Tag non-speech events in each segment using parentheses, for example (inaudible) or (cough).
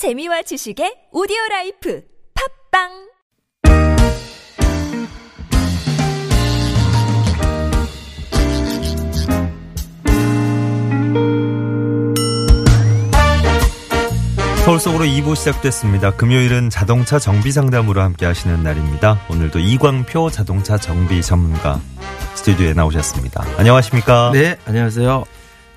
재미와 지식의 오디오 라이프 팟빵 서울 속으로 2부 시작됐습니다. 금요일은 자동차 정비 상담으로 함께 하시는 날입니다. 오늘도 이광표 자동차 정비 전문가 스튜디오에 나오셨습니다. 안녕하십니까? 네, 안녕하세요.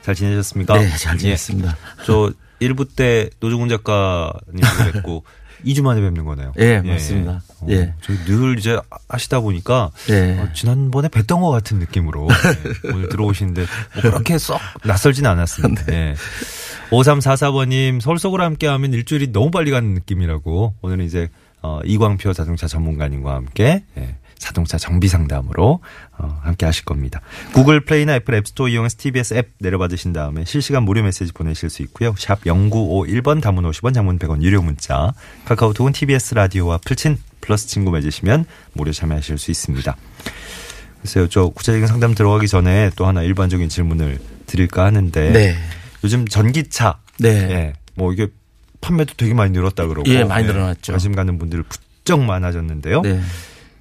잘 지내셨습니까? 네, 잘 지냈습니다. 예. 저 1부 때 노중훈 작가님 뵙고 (laughs) 2주 만에 뵙는 거네요. 예, 맞습니다. 어, 예. 저희 늘 이제 하시다 보니까 예. 어, 지난번에 뵀던 것 같은 느낌으로 (laughs) 예, 오늘 들어오시는데 뭐 그렇게 썩 낯설진 않았습니다. 네. 예. 5344번님 서울 속으로 함께하면 일주일이 너무 빨리 가는 느낌이라고 오늘은 이제 어, 이광표 자동차 전문가님과 함께 예, 자동차 정비 상담으로 어, 함께 하실 겁니다. 구글 플레이나 애플 앱스토어 이용해서 TBS 앱 내려받으신 다음에 실시간 무료 메시지 보내실 수 있고요. 샵 0951번 단문 50원 장문 100원 유료 문자 카카오톡은 TBS 라디오와 플친 플러스 친구 맺으시면 무료 참여하실 수 있습니다. 글쎄요. 저 구체적인 상담 들어가기 전에 또 하나 일반적인 질문을 드릴까 하는데 네. 요즘 전기차 네. 예, 뭐 이게 판매도 되게 많이 늘었다 그러고 예, 많이 늘어났죠. 관심 갖는 분들 부쩍 많아졌는데요. 네.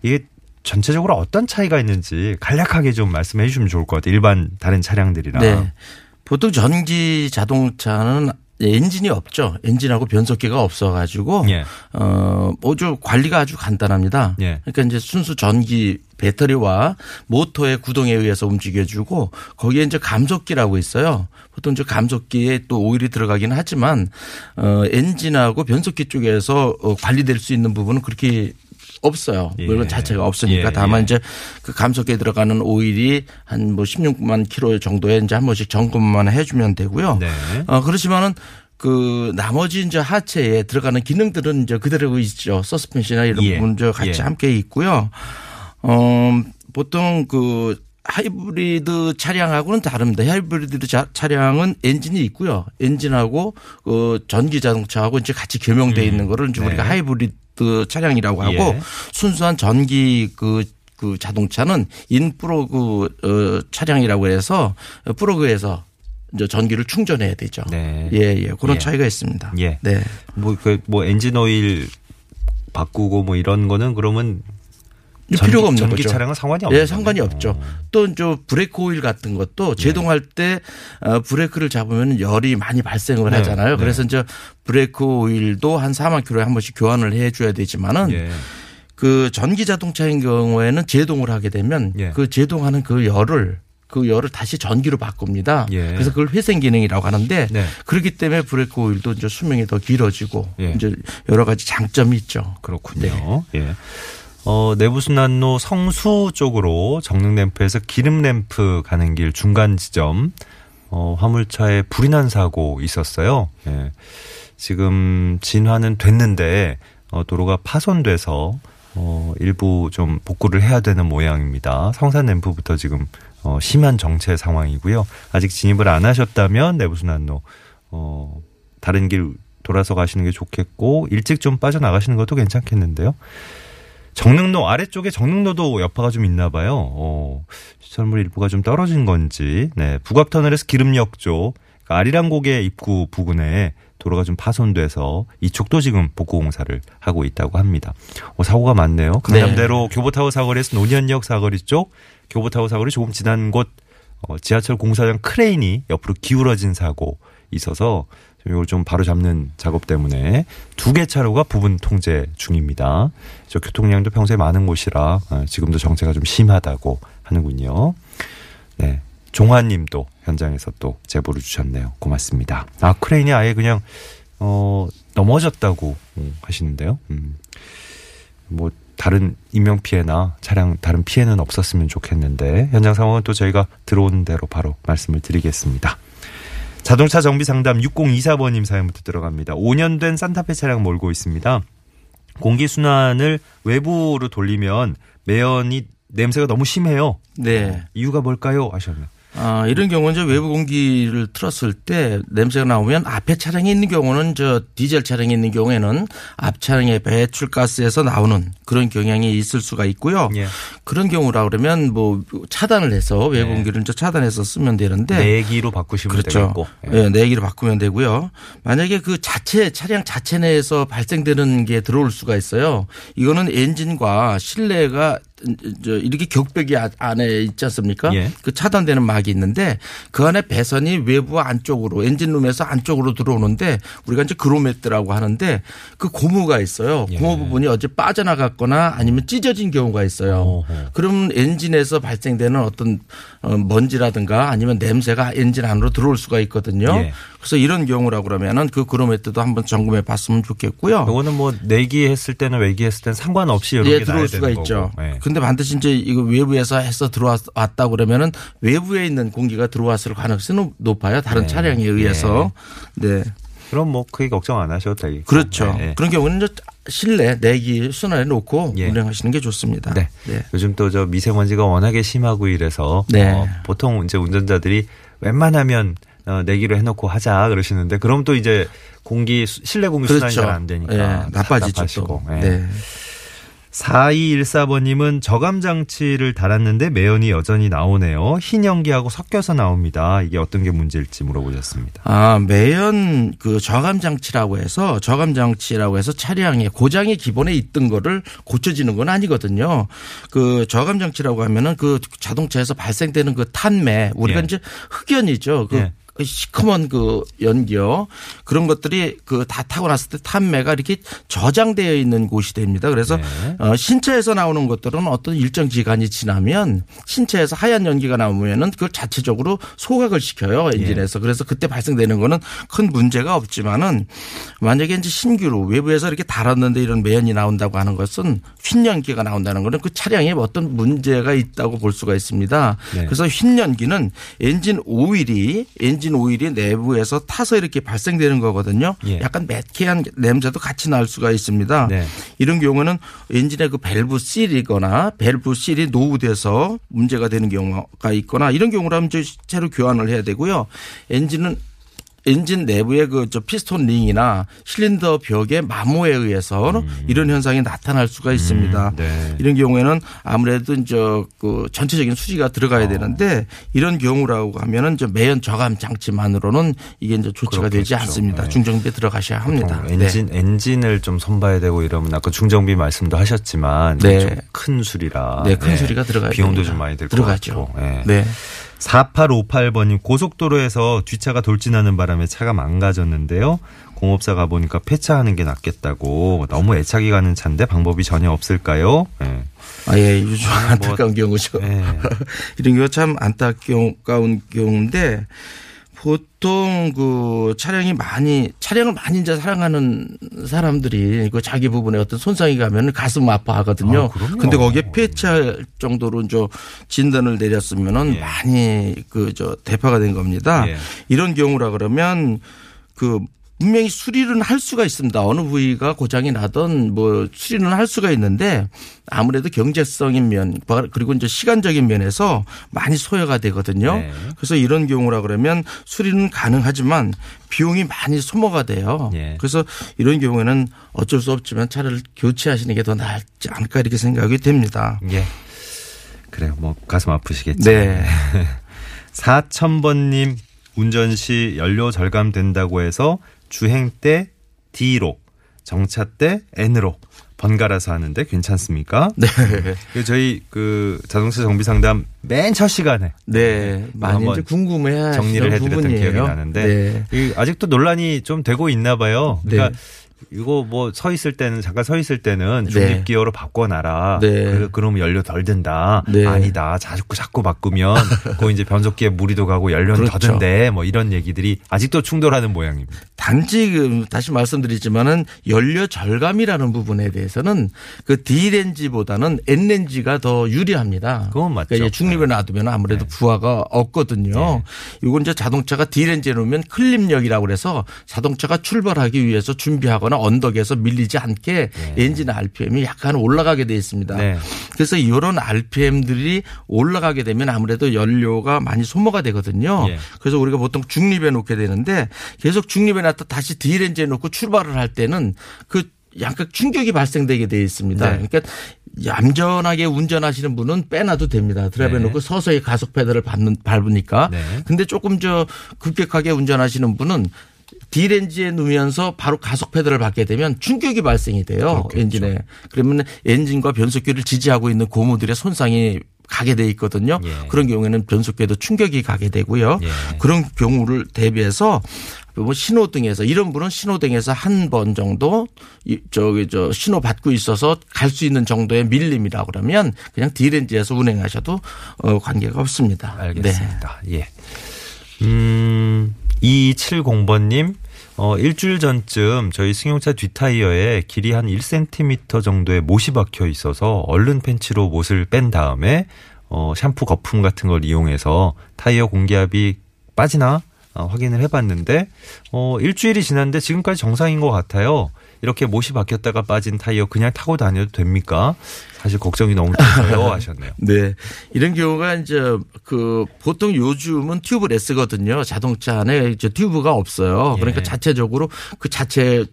이게 전체적으로 어떤 차이가 있는지 간략하게 좀 말씀해 주시면 좋을 것 같아요. 일반 다른 차량들이랑. 네. 보통 전기 자동차는 엔진이 없죠. 엔진하고 변속기가 없어가지고 예. 어 모두 관리가 아주 간단합니다. 예. 그러니까 이제 순수 전기 배터리와 모터의 구동에 의해서 움직여주고 거기에 이제 감속기라고 있어요. 보통 저 감속기에 또 오일이 들어가긴 하지만 어 엔진하고 변속기 쪽에서 어, 관리될 수 있는 부분은 그렇게 없어요. 예. 물론 자체가 없으니까 예, 다만 예. 이제 그 감속기에 들어가는 오일이 한 뭐 16만 킬로 정도에 이제 한 번씩 점검만 해주면 되고요. 네. 어 그렇지만은 그 나머지 이제 하체에 들어가는 기능들은 이제 그대로 있죠. 서스펜션이나 이런 예. 부분 저 같이 예. 함께 있고요. 어 보통 그 하이브리드 차량하고는 다릅니다. 하이브리드 자- 차량은 엔진이 있고요. 엔진하고 그 전기 자동차하고 이제 같이 겸용돼 있는 거를 이제 네. 우리가 하이브리드 차량이라고 하고 예. 순수한 전기 그, 그 자동차는 인프로그 어, 차량이라고 해서 프로그에서 이제 전기를 충전해야 되죠. 네. 예, 예. 그런 예. 차이가 있습니다. 예. 네. 뭐 그 뭐 엔진 오일 바꾸고 뭐 이런 거는 그러면 필요가 없는 전기 거죠. 차량은 상관이 없는 예, 상관이. 없죠. 또 이제 브레이크 오일 같은 것도 제동할 때 어, 브레이크를 잡으면 열이 많이 발생을 네, 하잖아요. 네. 그래서 이제 브레이크 오일도 한 4만 킬로에 한 번씩 교환을 해 줘야 되지만은 예. 그 전기 자동차인 경우에는 제동을 하게 되면 예. 그 제동하는 그 열을 그 열을 다시 전기로 바꿉니다. 예. 그래서 그걸 회생 기능이라고 하는데 네. 그렇기 때문에 브레이크 오일도 이제 수명이 더 길어지고 예. 이제 여러 가지 장점이 있죠. 그렇군요. 예. 어, 내부순환로 성수 쪽으로 정릉 램프에서 기름 램프 가는 길 중간 지점 어, 화물차에 불이 난 사고 있었어요. 예. 지금 진화는 됐는데 어, 도로가 파손돼서 어, 일부 좀 복구를 해야 되는 모양입니다. 성산 램프부터 지금 어, 심한 정체 상황이고요. 아직 진입을 안 하셨다면 내부순환로 어, 다른 길 돌아서 가시는 게 좋겠고 일찍 좀 빠져나가시는 것도 괜찮겠는데요. 정릉로 아래쪽에 정릉로도 여파가 좀 있나 봐요. 어, 시설물 일부가 좀 떨어진 건지. 네. 북악터널에서 기름역 쪽 그러니까 아리랑 고개 입구 부근에 도로가 좀 파손돼서 이쪽도 지금 복구 공사를 하고 있다고 합니다. 어, 사고가 많네요. 강남대로 교보타워 사거리에서 노년역 사거리 쪽 교보타워 사거리 조금 지난 곳 어, 지하철 공사장 크레인이 옆으로 기울어진 사고 있어서 이걸 좀 바로 잡는 작업 때문에 두 개 차로가 부분 통제 중입니다. 저 교통량도 평소에 많은 곳이라 어, 지금도 정체가 좀 심하다고 하는군요. 네. 종환 님도 현장에서 또 제보를 주셨네요. 고맙습니다. 아, 크레인이 아예 그냥, 어, 넘어졌다고 음, 하시는데요. 음. 뭐, 다른 인명 피해나 차량 다른 피해는 없었으면 좋겠는데, 현장 상황은 또 저희가 들어오는 대로 바로 말씀을 드리겠습니다. 자동차 정비 상담 6024번님 사연부터 들어갑니다. 5년 된 산타페 차량 몰고 있습니다. 공기 순환을 외부로 돌리면 매연이 냄새가 너무 심해요. 네. 이유가 뭘까요? 하셨네. 아, 이런 경우는 이제 외부 공기를 틀었을 때 냄새가 나오면 앞에 차량이 있는 경우는 저 디젤 차량이 있는 경우에는 앞 차량의 배출가스에서 나오는 그런 경향이 있을 수가 있고요. 예. 그런 경우라 그러면 뭐 차단을 해서 외부 네. 공기를 이제 차단해서 쓰면 되는데 내기로 바꾸시면 그렇죠. 되겠고. 예, 내기를 바꾸면 되고요. 만약에 그 자체 차량 자체 내에서 발생되는 게 들어올 수가 있어요. 이거는 엔진과 실내가 저 이렇게 격벽이 아- 안에 있지 않습니까? 예. 그 차단되는 막이 있는데 그 안에 배선이 외부와 안쪽으로 엔진룸에서 안쪽으로 들어오는데 우리가 이제 그로메트라고 하는데 그 고무가 있어요. 예. 고무 부분이 어제 빠져나갔거나 아니면 찢어진 경우가 있어요. 어허. 그러면 엔진에서 발생되는 어떤 어, 먼지라든가 아니면 냄새가 엔진 안으로 들어올 수가 있거든요. 예. 그래서 이런 경우라 그러면은 그 그로메트도 한번 점검해 봤으면 좋겠고요. 요거는 뭐 내기했을 때는 외기했을 때는 상관없이 이렇게 예, 들어올 수가 있죠. 네. 근데 반드시 이제 이거 외부에서 해서 들어왔다 그러면은 외부에 있는 공기가 들어왔을 가능성이 높아요. 다른 네. 차량에 의해서. 네. 그럼 뭐 크게 걱정 안 하셔도 되겠고. 그렇죠. 네. 그런 경우는 이제 실내 내기 순환에 놓고 예. 운행하시는 게 좋습니다. 네. 요즘 또 저 미세먼지가 워낙에 심하고 이래서 네. 어, 보통 이제 운전자들이 웬만하면 어, 내기로 해놓고 하자 그러시는데 그럼 또 이제 공기 수- 실내 공기 순환이 잘 안 되니까 예, 나빠지죠. 예. 네. 4214번님은 저감 장치를 달았는데 매연이 여전히 나오네요. 흰 연기하고 섞여서 나옵니다. 이게 어떤 게 문제일지 물어보셨습니다. 아, 매연 그 저감 장치라고 해서 저감 장치라고 해서 차량에 고장이 기본에 있던 거를 고쳐지는 건 아니거든요. 그 저감 장치라고 하면은 그 자동차에서 발생되는 그 탄매 우리가 예. 이제 흑연이죠. 그 예. 그 시커먼 그 연기요. 그런 것들이 그 다 타고 났을 때 탄매가 이렇게 저장되어 있는 곳이 됩니다. 그래서 네. 어, 신체에서 나오는 것들은 어떤 일정 기간이 지나면 신체에서 하얀 연기가 나오면은 그걸 자체적으로 소각을 시켜요 엔진에서. 그래서 그때 발생되는 거는 큰 문제가 없지만은 만약에 이제 신규로 외부에서 이렇게 달았는데 이런 매연이 나온다고 하는 것은 흰 연기가 나온다는 거는 그 차량에 어떤 문제가 있다고 볼 수가 있습니다. 네. 그래서 흰 연기는 엔진 오일이 엔진 오일이 내부에서 타서 이렇게 발생되는 거거든요. 예. 약간 매캐한 냄새도 같이 날 수가 있습니다. 네. 이런 경우는 엔진의 그 밸브 실이거나 밸브 실이 노후돼서 문제가 되는 경우가 있거나 이런 경우라면 이제 새로 교환을 해야 되고요. 엔진은 엔진 내부의 그 저 피스톤 링이나 실린더 벽의 마모에 의해서 이런 현상이 나타날 수가 있습니다. 음, 네. 이런 경우에는 아무래도 이제 그 전체적인 수리가 들어가야 되는데 이런 경우라고 하면은 이제 매연 저감 장치만으로는 이게 이제 조치가 되지 그렇겠죠. 않습니다. 네. 중정비에 들어가셔야 합니다. 보통 엔진 엔진을 좀 손봐야 되고 이러면 아까 중정비 말씀도 하셨지만 네. 좀큰 수리라 네, 큰 수리가 들어가야 비용도 됩니다. 좀 많이 들것 들어가죠. 예. 네. 4858번님 고속도로에서 뒷차가 돌진하는 바람에 차가 망가졌는데요. 공업사 가 보니까 폐차하는 게 낫겠다고 너무 애착이 가는 차인데 방법이 전혀 없을까요? 예. 아, 예, 요즘 안타까운 경우죠. 예. (laughs) 이런 경우 참 안타까운 경우인데 보통 그 차량이 많이 차량을 많이 이제 사랑하는 사람들이 그 자기 부분에 어떤 손상이 가면 가슴 아파하거든요. 아. 근데 거기에 폐차할 정도로 저 진단을 내렸으면은 예. 많이 그 저 대파가 된 겁니다. 예. 이런 경우라 그러면 그 분명히 수리는 할 수가 있습니다. 어느 부위가 고장이 나든 뭐 수리는 할 수가 있는데 아무래도 경제성인 면 그리고 이제 시간적인 면에서 많이 소요가 되거든요. 네. 그래서 이런 경우라 그러면 수리는 가능하지만 비용이 많이 소모가 돼요. 예. 그래서 이런 경우에는 어쩔 수 없지만 차를 교체하시는 게더 낫지 않을까 이렇게 생각이 됩니다. 예. 그래요. 뭐 가슴 아프시겠죠. 네. 4000번님 운전 시 연료 절감된다고 해서 주행 때 D로 정차 때 N으로 번갈아서 하는데 괜찮습니까? 네. 그 저희 그 자동차 정비 상담 맨 첫 시간에 네. 많이 이제 궁금해 정리를 해드렸던 부분이에요. 기억이 나는데 네. 이 아직도 논란이 좀 되고 있나 봐요. 그러니까 네. 이거 뭐 서 있을 때는 잠깐 서 있을 때는 네. 중립 기어로 바꿔놔라. 네. 그, 그러면 연료 덜 든다. 네. 아니다. 자꾸 자꾸 바꾸면 (laughs) 그 이제 변속기에 무리도 가고 연료는 더 그렇죠. 든대. 뭐 이런 얘기들이 아직도 충돌하는 모양입니다. 단지 그 다시 말씀드리지만은 연료 절감이라는 부분에 대해서는 그 D렌지보다는 N렌지가 더 유리합니다. 그건 맞죠. 그러니까 중립에 놔두면 아무래도 부하가 없거든요. 네. 이건 이제 자동차가 D렌지에 놓으면 클립력이라고 그래서 자동차가 출발하기 위해서 준비하거나 있 거나 언덕에서 밀리지 않게 엔진 RPM이 약간 올라가게 돼 있습니다. 네. 그래서 이런 RPM들이 올라가게 되면 아무래도 연료가 많이 소모가 되거든요. 예. 그래서 우리가 보통 중립에 놓게 되는데 계속 중립에 놨다 다시 D렌지에 놓고 출발을 할 때는 그 약간 충격이 발생되게 돼 있습니다. 네. 그러니까 얌전하게 운전하시는 분은 빼놔도 됩니다. 드라이브에 네. 놓고 서서히 가속 페달을 밟는, 밟으니까. 네. 근데 조금 저 급격하게 운전하시는 분은 D렌지에 놓으면서 바로 가속 페달을 밟게 되면 충격이 발생이 돼요. 그렇겠죠. 엔진에. 그러면 엔진과 변속기를 지지하고 있는 고무들의 손상이 가게 돼 있거든요. 예. 그런 경우에는 변속기에도 충격이 가게 되고요. 예. 그런 경우를 대비해서 뭐 신호등에서 이런 분은 신호등에서 한 번 정도 이 저기 저 신호 받고 있어서 갈 수 있는 정도의 밀림이라 그러면 그냥 D렌지에서 운행하셔도 어 관계가 없습니다. 네. 알겠습니다. 예. 음, 2270번님, 어, 일주일 전쯤 저희 승용차 뒷타이어에 길이 한 1cm 정도의 못이 박혀 있어서 얼른 팬치로 못을 뺀 다음에 어, 샴푸 거품 같은 걸 이용해서 타이어 공기압이 빠지나 어, 확인을 해봤는데 어, 일주일이 지났는데 지금까지 정상인 것 같아요. 이렇게 못이 박혔다가 빠진 타이어 그냥 타고 다녀도 됩니까? 사실 걱정이 너무 돼서요 (laughs) 하셨네요. 네. 이런 경우가 이제 그 보통 요즘은 튜브레스거든요. 자동차 안에 이제 튜브가 없어요. 그러니까 예. 자체적으로 그 자체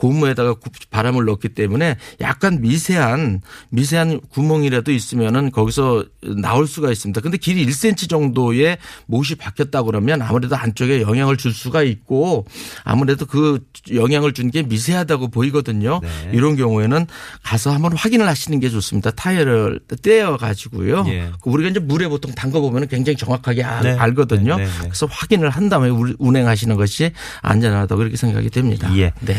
고무에다가 구- 바람을 넣기 때문에 약간 미세한 미세한 구멍이라도 있으면은 거기서 나올 수가 있습니다. 근데 길이 1cm 정도의 못이 박혔다 그러면 아무래도 안쪽에 영향을 줄 수가 있고 아무래도 그 영향을 준 게 미세하다고 보이거든요. 네. 이런 경우에는 가서 한번 확인을 하시는 게 좋습니다. 타이어를 떼어 가지고요. 예. 우리가 이제 물에 보통 담가 보면 굉장히 정확하게 아- 네. 알거든요. 네, 네, 네. 그래서 확인을 한 다음에 우- 운행하시는 것이 안전하다고 그렇게 생각이 됩니다. 예. 네.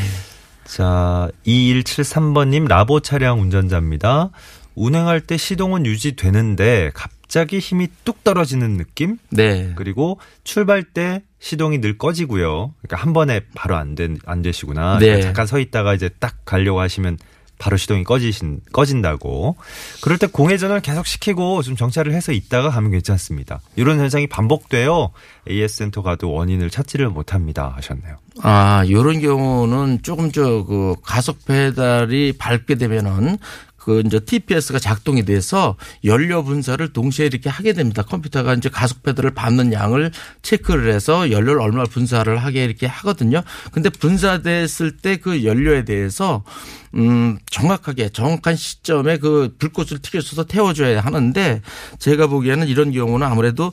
자, 2173번님 라보 차량 운전자입니다. 운행할 때 시동은 유지되는데 갑자기 힘이 뚝 떨어지는 느낌? 네. 그리고 출발 때 시동이 늘 꺼지고요. 그러니까 한 번에 바로 안, 된, 안 되시구나. 네. 그러니까 잠깐 서 있다가 이제 딱 가려고 하시면 바로 시동이 꺼지신, 꺼진다고. 그럴 때 공회전을 계속 시키고 좀 정차를 해서 있다가 가면 괜찮습니다. 이런 현상이 반복돼요. AS 센터 가도 원인을 찾지를 못합니다. 하셨네요. 아, 요런 경우는 조금 저 그 가속 페달이 밟게 되면은 그 이제 TPS가 작동이 돼서 연료 분사를 동시에 이렇게 하게 됩니다. 컴퓨터가 이제 가속 페달을 밟는 양을 체크를 해서 연료를 얼마 분사를 하게 이렇게 하거든요. 근데 분사됐을 때 그 연료에 대해서 음 정확하게 정확한 시점에 그 불꽃을 튀겨서서 태워줘야 하는데 제가 보기에는 이런 경우는 아무래도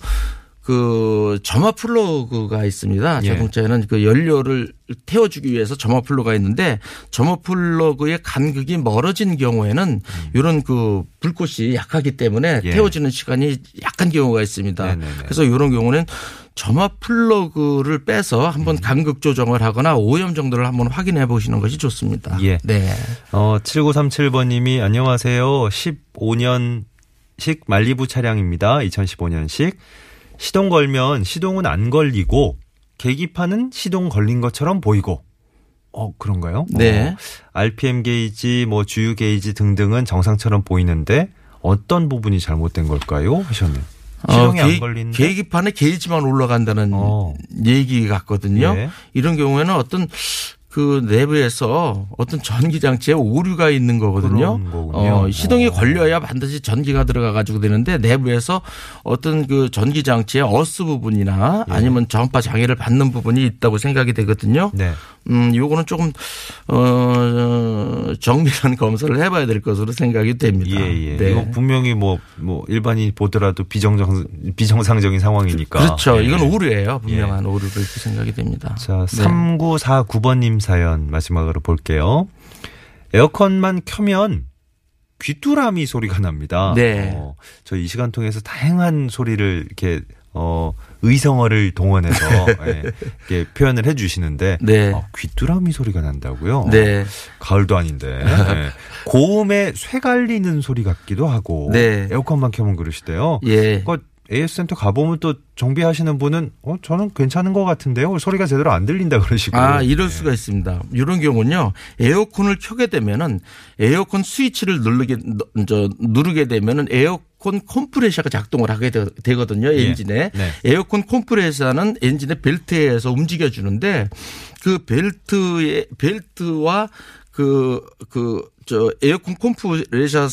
그 점화 플러그가 있습니다. 예. 자동차에는 그 연료를 태워주기 위해서 점화 플러그가 있는데 점화 플러그의 간극이 멀어진 경우에는 이런 그 불꽃이 약하기 때문에 음. 예. 태워지는 시간이 약한 경우가 있습니다. 네네네. 그래서 이런 경우는 점화 플러그를 빼서 한번 음. 간극 조정을 하거나 오염 정도를 한번 확인해 보시는 것이 좋습니다. 예. 네. 어, 7937번 님이 안녕하세요. 15년식 말리부 차량입니다. 2015년식. 시동 걸면 시동은 안 걸리고 계기판은 시동 걸린 것처럼 보이고. 어, 그런가요? 네. 어, RPM 게이지, 뭐 주유 게이지 등등은 정상처럼 보이는데 어떤 부분이 잘못된 걸까요? 하셨네요. 시동이 어, 안 계-. 계기판에 게이지만 올라간다는 어. 얘기 같거든요. 예. 이런 경우에는 어떤 그 내부에서 어떤 전기 장치에 오류가 있는 거거든요. 어, 시동이 어. 걸려야 반드시 전기가 들어가 가지고 되는데 내부에서 어떤 그 전기 장치의 어스 부분이나 예. 아니면 전파 장애를 받는 부분이 있다고 생각이 되거든요. 네. 음, 요거는 조금 어 정밀한 검사를 해봐야 될 것으로 생각이 됩니다. 예, 예. 네. 이거 분명히 뭐, 뭐, 일반인 보더라도 비정상, 비정상적인 상황이니까. 그렇죠. 예. 이건 오류예요. 분명한 오류로 이렇게 생각이 됩니다. 자, 네. 3949번님 사연 마지막으로 볼게요. 에어컨만 켜면 귀뚜라미 소리가 납니다. 네. 어, 저이 시간 통해서 다양한 소리를 이렇게 어 의성어를 동원해서 (laughs) 예, 이렇게 표현을 해 주시는데 네. 어, 귀뚜라미 소리가 난다고요? 네. 가을도 아닌데 (laughs) 예. 고음에 쇠 갈리는 소리 같기도 하고 네. 에어컨만 켜면 그러시대요. 예. 그 AS 센터 가보면 또 정비하시는 분은 어 저는 괜찮은 것 같은데요. 소리가 제대로 안 들린다 그러시고. 아, 이럴 네. 수가 있습니다. 이런 경우는요, 에어컨을 켜게 되면은 에어컨 스위치를 누르게, 저, 누르게 되면은 에어 에어컨 컴프레셔가 작동을 하게 되, 거든요 예. 엔진에. 네. 에어컨 컴프레셔는 엔진의 벨트에서 움직여 주는데 그 벨트의 벨트와 그 그 저 에어컨 컴프레셔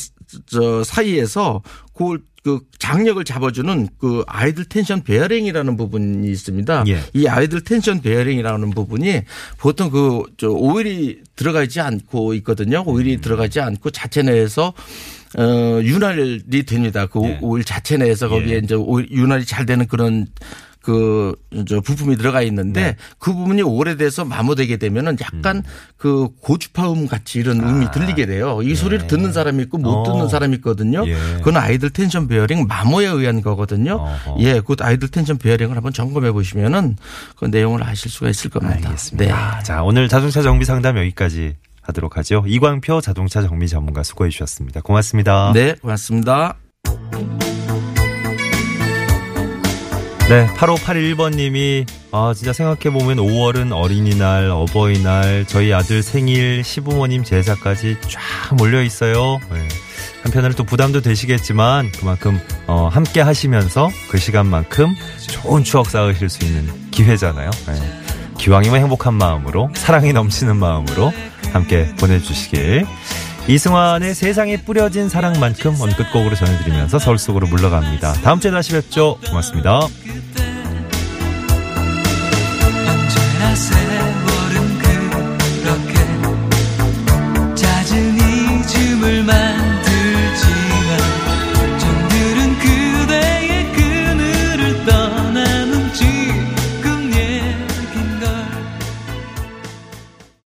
저 사이에서 그, 그 장력을 잡아주는 그 idle tension 베어링이라는 부분이 있습니다. 예. 이 idle tension 베어링이라는 부분이 보통 그 저 오일이 들어가지 않고 있거든요. 오일이 들어가지 않고 자체 내에서 어 윤활이 됩니다. 그 예. 오일 자체 내에서 거기에 예. 이제 오일 윤활이 잘 되는 그런 그, 저, 부품이 들어가 있는데 네. 그 부분이 오래돼서 마모되게 되면은 약간 음. 그 고주파음 같이 이런 음이 들리게 돼요. 이 소리를 듣는 사람이 있고 못 아. 어. 듣는 사람이 있거든요. 예. 그건 idle tension 베어링 마모에 의한 거거든요. 어허. 예, 그 idle tension 베어링을 한번 점검해 보시면은 그 내용을 아실 수가 있을 겁니다. 알겠습니다. 자, 오늘 자동차 정비 상담 여기까지 하도록 하죠. 이광표 자동차 정비 전문가 수고해 주셨습니다. 고맙습니다. 네. 네, 고맙습니다. 네, 8581번님이 아 진짜 생각해보면 5월은 어린이날, 어버이날, 저희 아들 생일, 시부모님 제사까지 쫙 몰려있어요. 네. 한편으로 또 부담도 되시겠지만 그만큼 어, 함께 하시면서 그 시간만큼 좋은 추억 쌓으실 수 있는 기회잖아요. 네. 기왕이면 행복한 마음으로 사랑이 넘치는 마음으로 함께 보내주시길 이승환의 세상에 뿌려진 사랑만큼 오늘 끝곡으로 전해드리면서 서울 속으로 물러갑니다. 다음 주에 다시 뵙죠. 고맙습니다.